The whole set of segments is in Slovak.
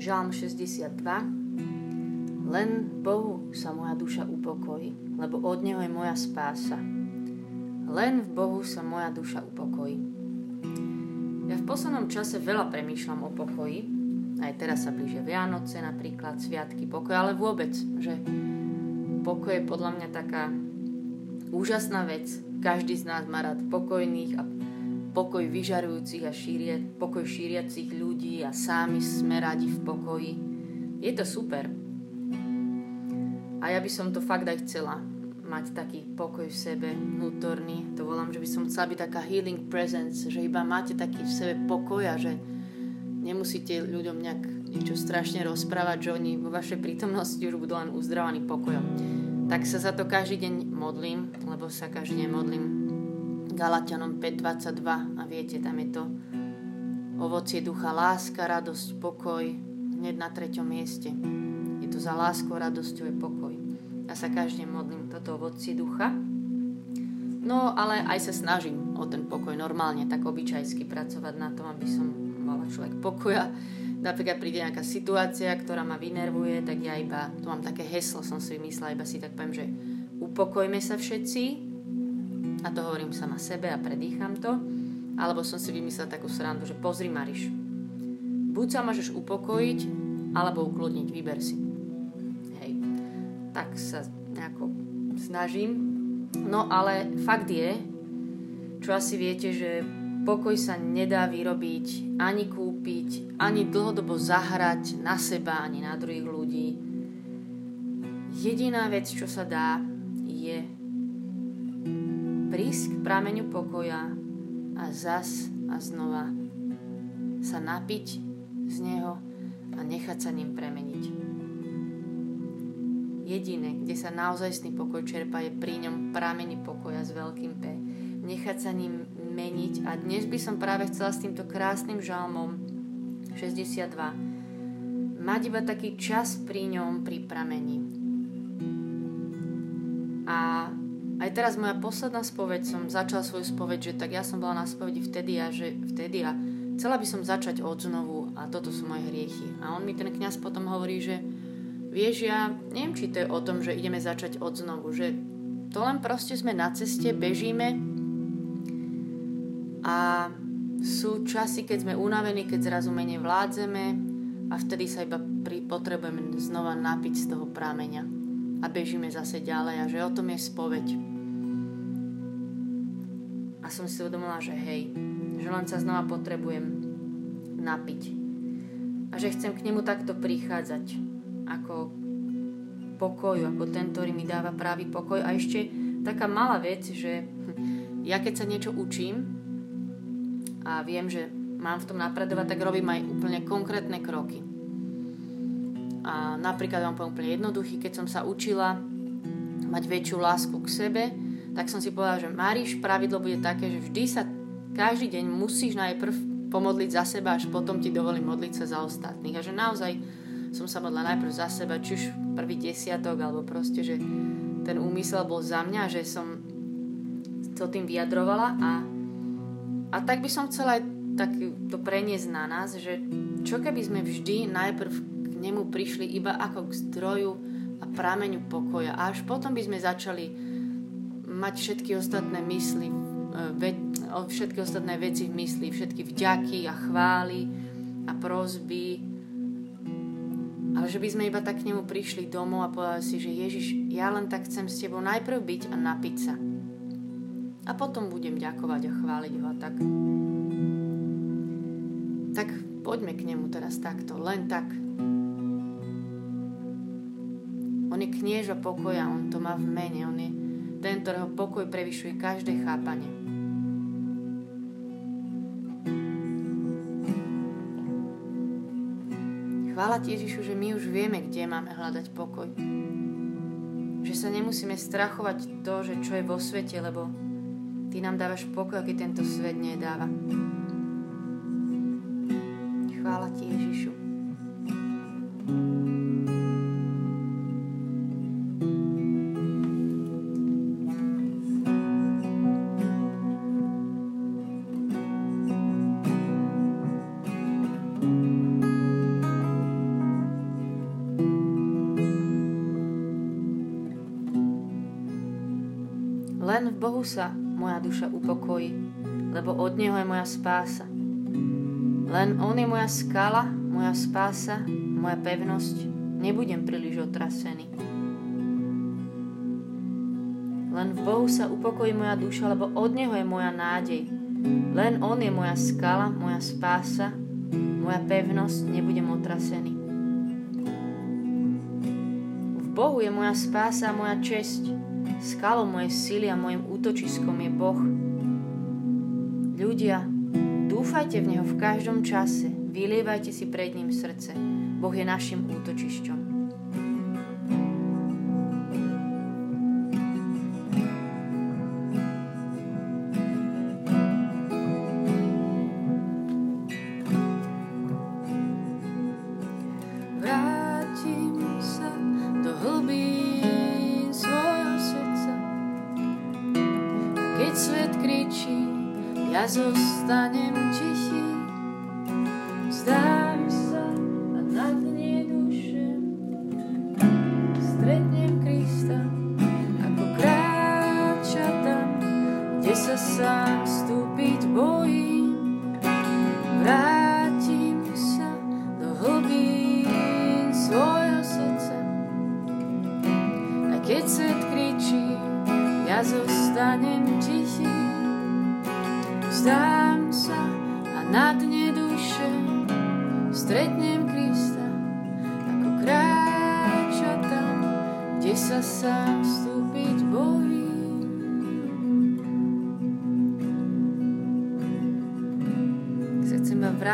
Žalm 62 Len Bohu sa moja duša upokojí, lebo od Neho je moja spása. Len v Bohu sa moja duša upokojí. Ja v poslednom čase veľa premýšľam o pokoji. Aj teraz sa blíže Vianoce, napríklad Sviatky pokoja, ale vôbec, že pokoj je podľa mňa taká úžasná vec. Každý z nás má rád pokojných a pokoj vyžarujúcich a šírie, pokoj šíriacich ľudí a sami sme radi v pokoji. Je to super. A ja by som to fakt aj chcela mať taký pokoj v sebe, vnútorný. To volám, že by som chcela byť taká healing presence, že iba máte taký v sebe pokoj a že nemusíte ľuďom nejak niečo strašne rozprávať, že oni vo vašej prítomnosti už budú len uzdravaní pokojom. Tak sa za to každý deň modlím, lebo sa každý deň modlím Galatianom 5.22 a viete, tam je to ovocie ducha, láska, radosť, pokoj, hneď na treťom mieste. Je to za láskou, radosťou je pokoj. Ja sa každý modlím toto ovocie ducha. No, ale aj sa snažím o ten pokoj normálne, tak obyčajsky pracovať na tom, aby som mala človek pokoja. Napríklad príde nejaká situácia, ktorá ma vynervuje, tak ja iba, tu mám také heslo, som si vymyslela, iba si tak poviem, že upokojme sa všetci, a to hovorím sama sebe a predýcham to, alebo som si vymyslela takú srandu, že pozri Mariš, buď sa môžeš upokojiť, alebo ukludniť, vyber si. Hej, tak sa nejako snažím. No ale fakt je, čo asi viete, že pokoj sa nedá vyrobiť, ani kúpiť, ani dlhodobo zahrať na seba, ani na druhých ľudí. Jediná vec, čo sa dá, je prísť k prameňu pokoja a zas a znova sa napiť z neho a nechať sa ním premeniť. Jediné, kde sa naozajstný pokoj čerpa, je pri ňom pramení pokoja s veľkým P. Nechať sa ním meniť a dnes by som práve chcela s týmto krásnym žalmom 62 mať iba taký čas pri ňom pri pramení. Aj teraz moja posledná spoveď, som začala svoju spoveď, že tak ja som bola na spovedi vtedy a že vtedy a chcela by som začať od znovu a toto sú moje hriechy. A on mi ten kňaz potom hovorí, že vieš, ja neviem, či to je o tom, že ideme začať od znovu, že to len proste sme na ceste, bežíme a sú časy, keď sme unavení, keď zrazu menej vládzeme a vtedy sa iba pri, potrebujeme znova napiť z toho prámeňa a bežíme zase ďalej a že o tom je spoveď som si uvedomila, že hej, že len sa znova potrebujem napiť. A že chcem k nemu takto prichádzať ako pokoju, ako ten, ktorý mi dáva pravý pokoj. A ešte taká malá vec, že ja keď sa niečo učím a viem, že mám v tom napredovať, tak robím aj úplne konkrétne kroky. A napríklad vám poviem úplne jednoduchý, keď som sa učila mať väčšiu lásku k sebe, tak som si povedala, že Mariš, pravidlo bude také, že vždy sa každý deň musíš najprv pomodliť za seba, až potom ti dovolím modliť sa za ostatných. A že naozaj som sa modla najprv za seba, či už prvý desiatok, alebo proste, že ten úmysel bol za mňa, že som to tým vyjadrovala a, a tak by som chcela aj tak to preniesť na nás, že čo keby sme vždy najprv nemu prišli iba ako k zdroju a prameňu pokoja a až potom by sme začali mať všetky ostatné mysli, e, všetky ostatné veci v mysli, všetky vďaky a chvály a prozby. Ale že by sme iba tak k nemu prišli domov a povedali si, že Ježiš, ja len tak chcem s tebou najprv byť a napiť sa. A potom budem ďakovať a chváliť ho a tak. Tak poďme k nemu teraz takto, len tak. On je knieža pokoja, on to má v mene, on je ten, ktorého pokoj prevyšuje každé chápanie. Chvála ti Ježišu, že my už vieme, kde máme hľadať pokoj. Že sa nemusíme strachovať to, že čo je vo svete, lebo ty nám dávaš pokoj, aký tento svet nedáva. Chvála ti Ježišu. Sa moja duša upokojí, lebo od Neho je moja spása. Len On je moja skala, moja spása, moja pevnosť. Nebudem príliš otrasený. Len v Bohu sa upokojí moja duša, lebo od Neho je moja nádej. Len On je moja skala, moja spása, moja pevnosť, nebudem otrasený. V Bohu je moja spása a moja česť. Skalou mojej sily a mojim útočiskom je Boh. Ľudia, dúfajte v Neho v každom čase, vylievajte si pred ním srdce. Boh je našim útočišťom. Keď svet kričí, ja zostanem tichý. zdám sa a na dne duše stretnem Krista, ako kráča tam, kde sa sám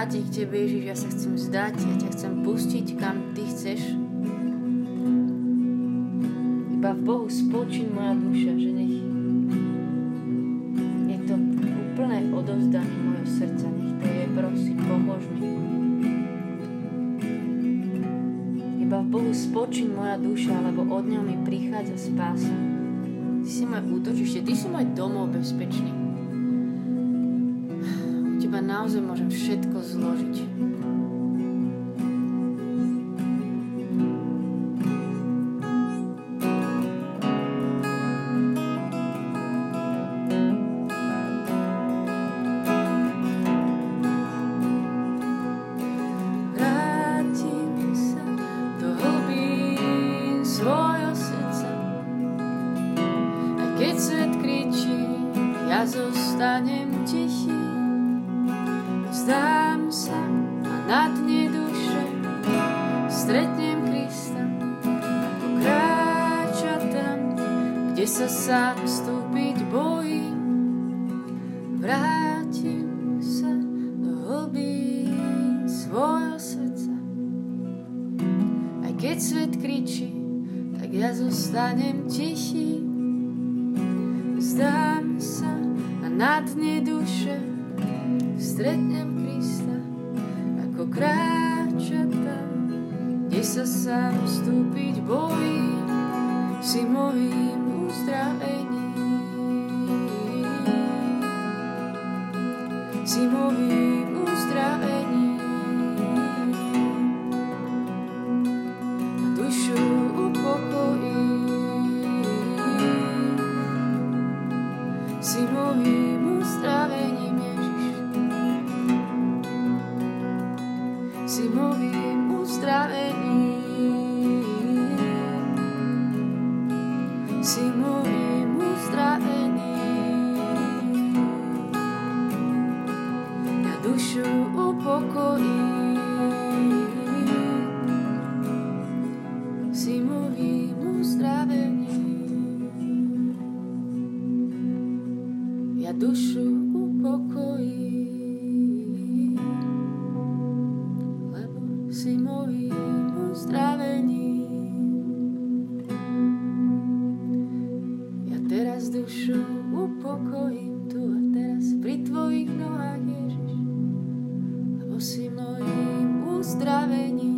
vrátiť k Tebe, Ježiš, ja sa chcem zdať, ja ťa chcem pustiť, kam Ty chceš. Iba v Bohu spočín moja duša, že nech je to úplné odovzdanie mojho srdca, nech to je, prosím, pomôž mi. Iba v Bohu spočín moja duša, lebo od ňou mi prichádza spása. Ty si moje útočište, Ty si môj domov bezpečný naozaj môžem všetko zložiť. keď svet kričí, ja zostanem tichý vzdám sa a na dne duše stretnem Krista, kráča tam, kde sa sám vstúpiť bojím. Vrátim sa do hlbí svojho srdca. Aj keď svet kričí, tak ja zostanem tichý. Vzdám sa a na dne stretnem Krista, ako kráča tam, kde sa sám vstúpiť bojím, si mojím uzdravením. Si mojím s dušou upokojím tu a teraz pri tvojich nohách, Ježiš, lebo si mojim uzdravením.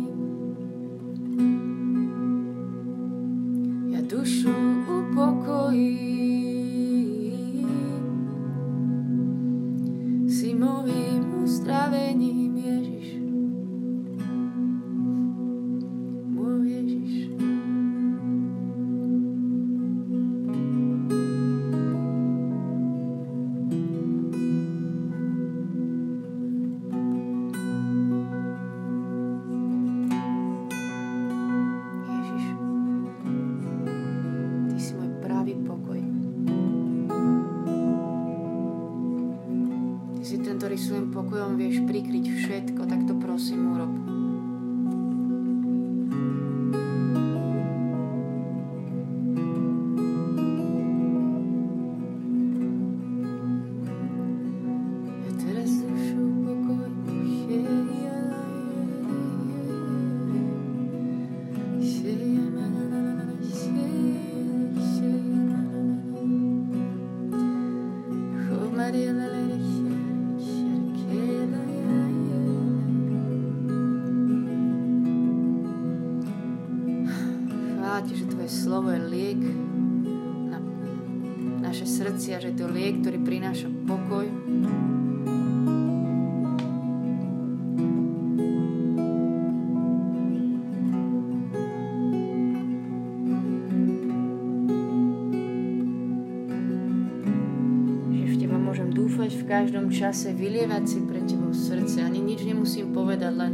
Každom čase vylievať si pre tebou srdce. Ani nič nemusím povedať, len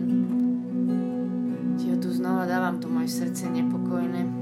ti ho tu znova dávam, to moje srdce nepokojné.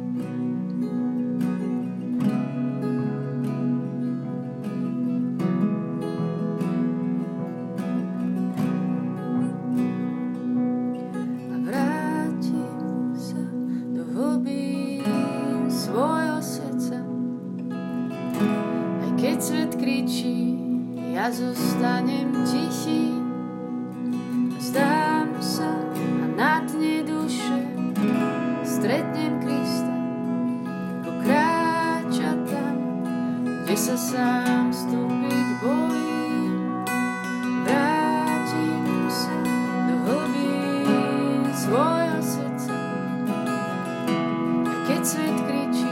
svet kričí,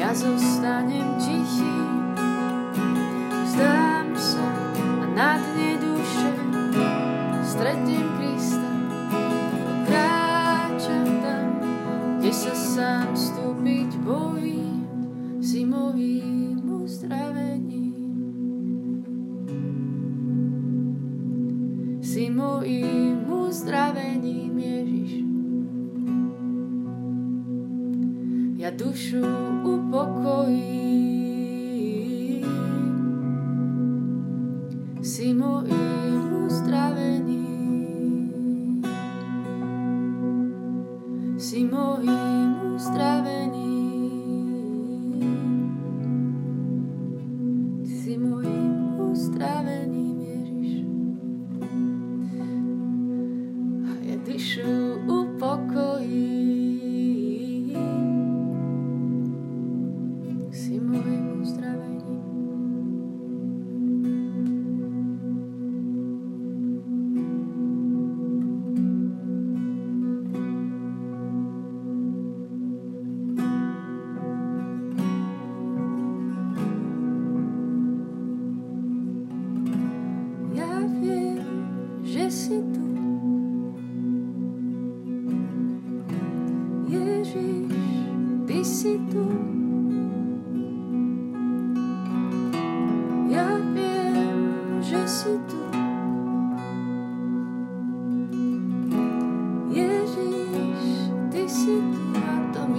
ja zostanem. 树。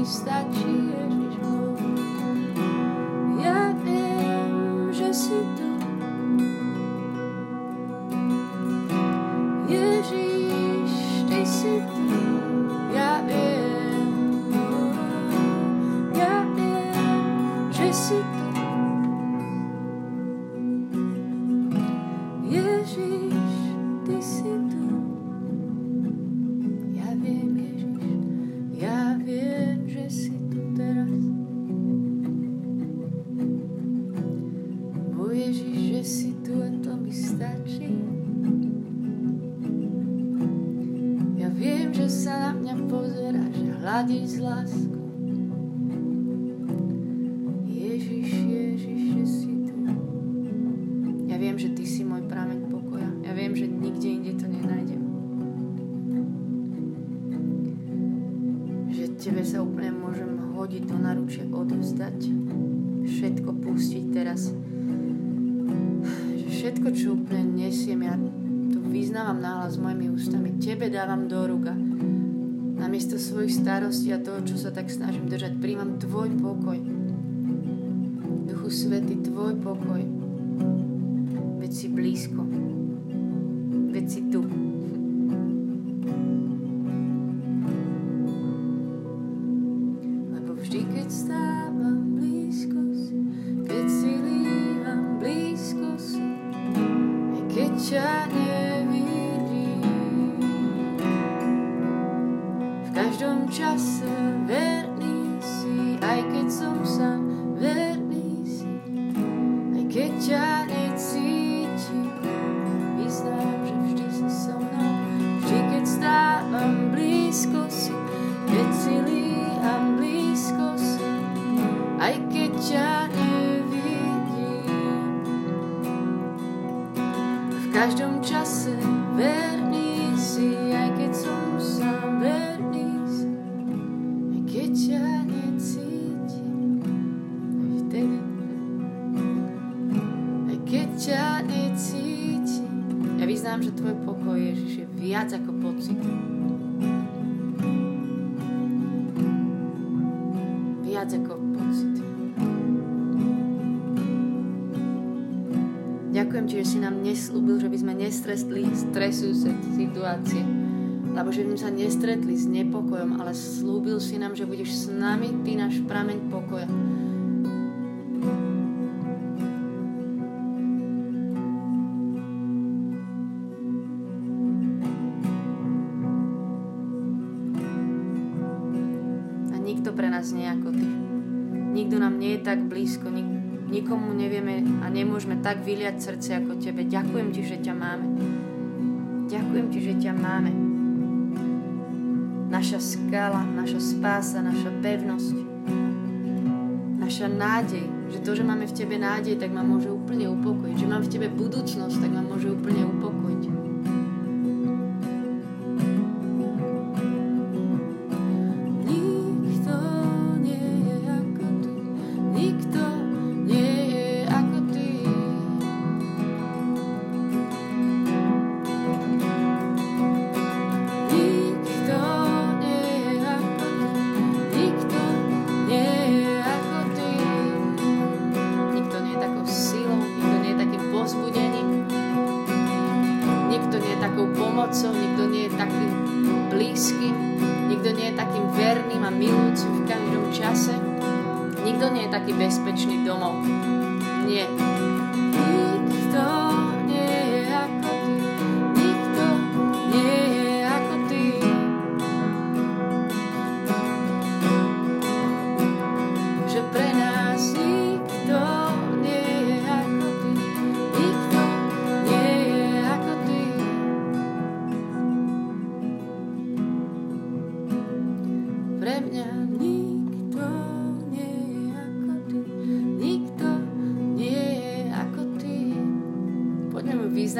place that Tebe dávam do ruka. Namiesto svojich starostí a toho, čo sa tak snažím držať, príjmam Tvoj pokoj. Duchu Svety, Tvoj pokoj. Veď si blízko. Veď si tu. každom čase verný si, aj keď som sám. ďakujem ti, že si nám neslúbil, že by sme nestretli stresujúce situácie. Lebo že by sme sa nestretli s nepokojom, ale slúbil si nám, že budeš s nami, ty náš prameň pokoja. A nikto pre nás nie ako ty. Nikto nám nie je tak blízko, nikto nikomu nevieme a nemôžeme tak vyliať srdce ako tebe. Ďakujem ti, že ťa máme. Ďakujem ti, že ťa máme. Naša skala, naša spása, naša pevnosť, naša nádej, že to, že máme v tebe nádej, tak ma môže úplne upokojiť. Že mám v tebe budúcnosť, tak ma môže úplne upokojiť.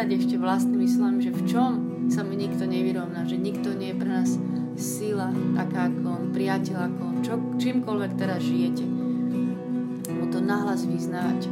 hľadať ešte vlastnými silami, že v čom sa mi nikto nevyrovná, že nikto nie je pre nás sila, taká ako on, priateľ ako on, čo, čímkoľvek teraz žijete. Mu to nahlas vyznávať.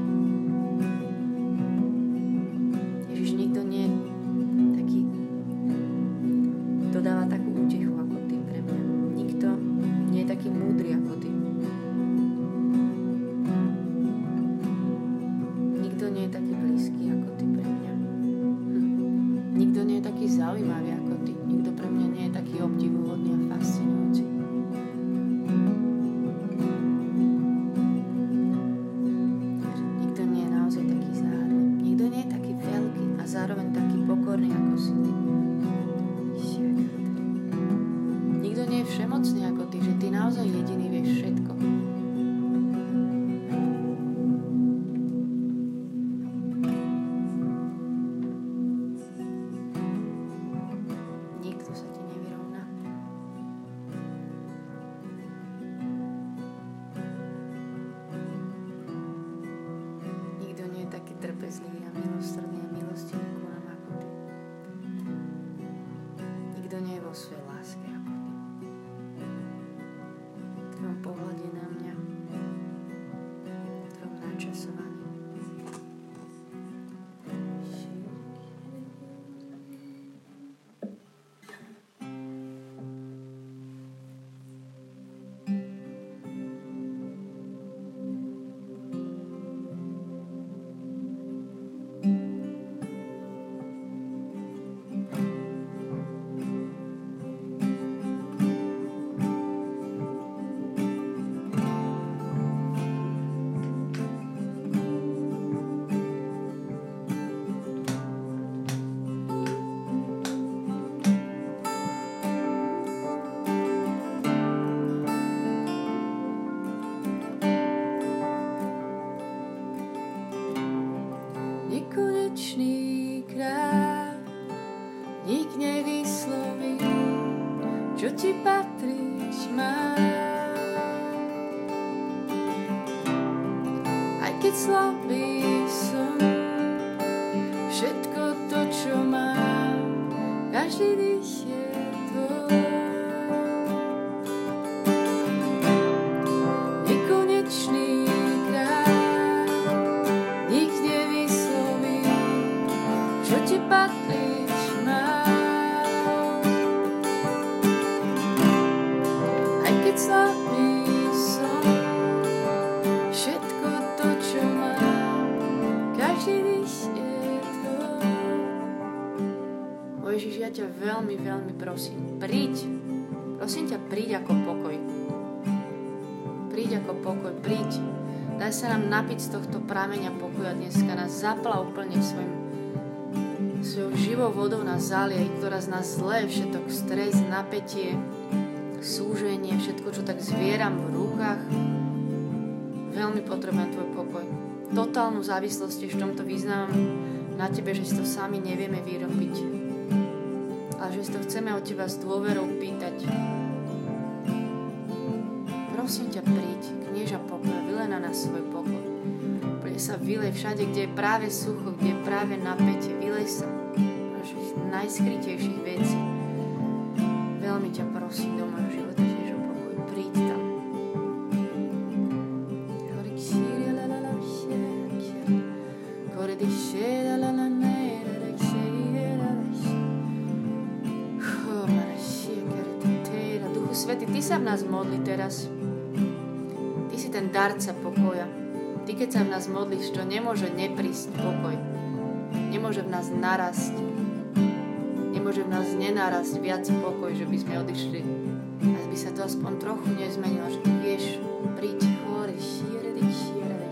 Patriť má. Aj keď slabý napiť z tohto prameňa pokoja dneska. Nás zapla úplne svojim svojou živou vodou na zálie, ktorá z nás zle všetok stres, napätie, súženie, všetko, čo tak zvieram v rukách. Veľmi potrebujem tvoj pokoj. Totálnu závislosť v tomto význam na tebe, že si to sami nevieme vyrobiť a že si to chceme od Teba s dôverou pýtať. Prosím ťa, príď, knieža pokoj, vyle na nás svoj pokoj. Bude sa vylej všade, kde je práve sucho, kde je práve napätie, vylej sa našich najskrytejších vecí. Veľmi ťa prosím do môjho života, tiež o pokoj, príď tam. La Svety, Ty sa v nás modli teraz. Ty si ten darca pokoja. Ty, keď sa v nás modlíš, čo nemôže neprísť pokoj. Nemôže v nás narasť. Nemôže v nás nenarasť viac pokoj, že by sme odišli. A by sa to aspoň trochu nezmenilo, že Ty vieš, príď, hore, šíre, šíre, šíre,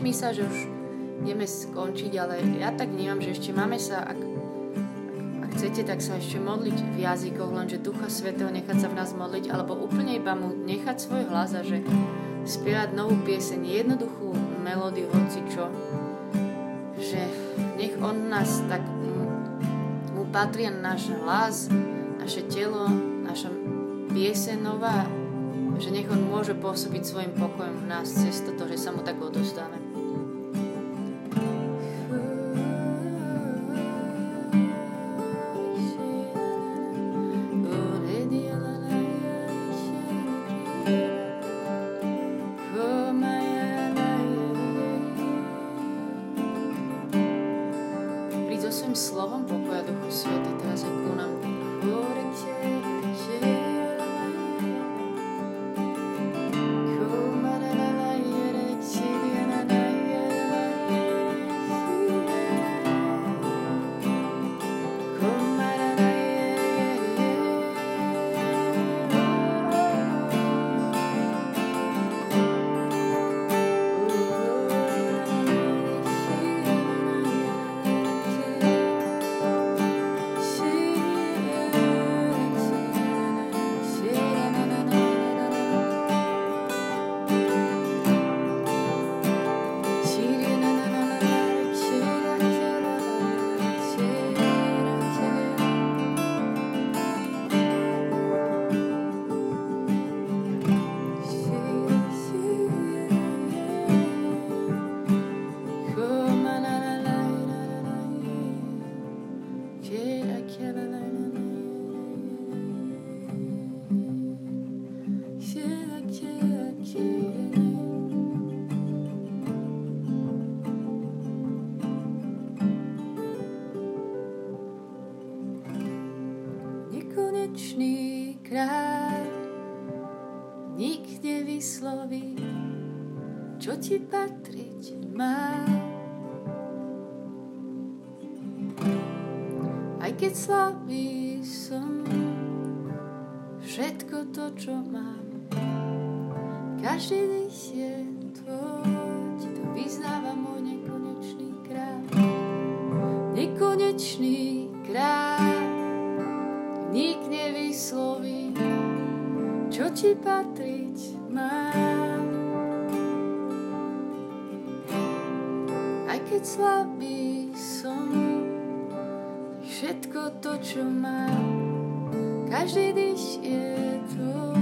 myslel, že už ideme skončiť, ale ja tak vnímam, že ešte máme sa, ak, ak chcete, tak sa ešte modliť v jazykoch, lenže Ducha Svetého nechať sa v nás modliť, alebo úplne iba mu nechať svoj hlas a že spievať novú pieseň, jednoduchú melódiu, hoci čo. Že nech on nás tak, mu patrí náš hlas, naše telo, naša pieseň nová, že nech on môže pôsobiť svojim pokojom v nás cez toto, že sa mu tak odostáme. Každý je tvoj, to vyznáva môj nekonečný kráľ. Nekonečný kráľ, nik nevysloví, čo ti patriť má. Aj keď slabý som, všetko to, čo mám, každý dých je tvoj,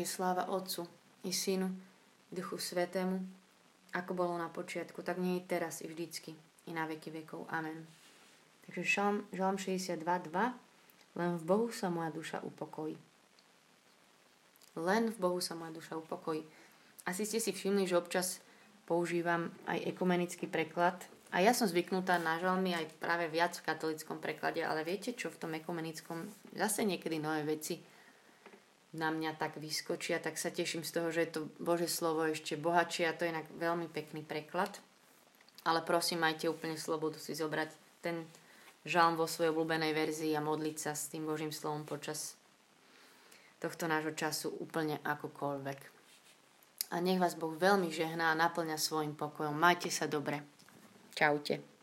je sláva Otcu i Synu Duchu Svetému, ako bolo na počiatku, tak nie je teraz i vždycky, i na veky vekov. Amen. Takže žalm, žalm 62.2 Len v Bohu sa moja duša upokojí. Len v Bohu sa moja duša upokojí. Asi ste si všimli, že občas používam aj ekumenický preklad. A ja som zvyknutá na žalmy aj práve viac v katolickom preklade, ale viete čo, v tom ekumenickom zase niekedy nové veci na mňa tak vyskočia, tak sa teším z toho, že je to Bože slovo ešte bohatšie a to je inak veľmi pekný preklad. Ale prosím, majte úplne slobodu si zobrať ten žalm vo svojej obľúbenej verzii a modliť sa s tým Božím slovom počas tohto nášho času úplne akokoľvek. A nech vás Boh veľmi žehná a naplňa svojim pokojom. Majte sa dobre. Čaute.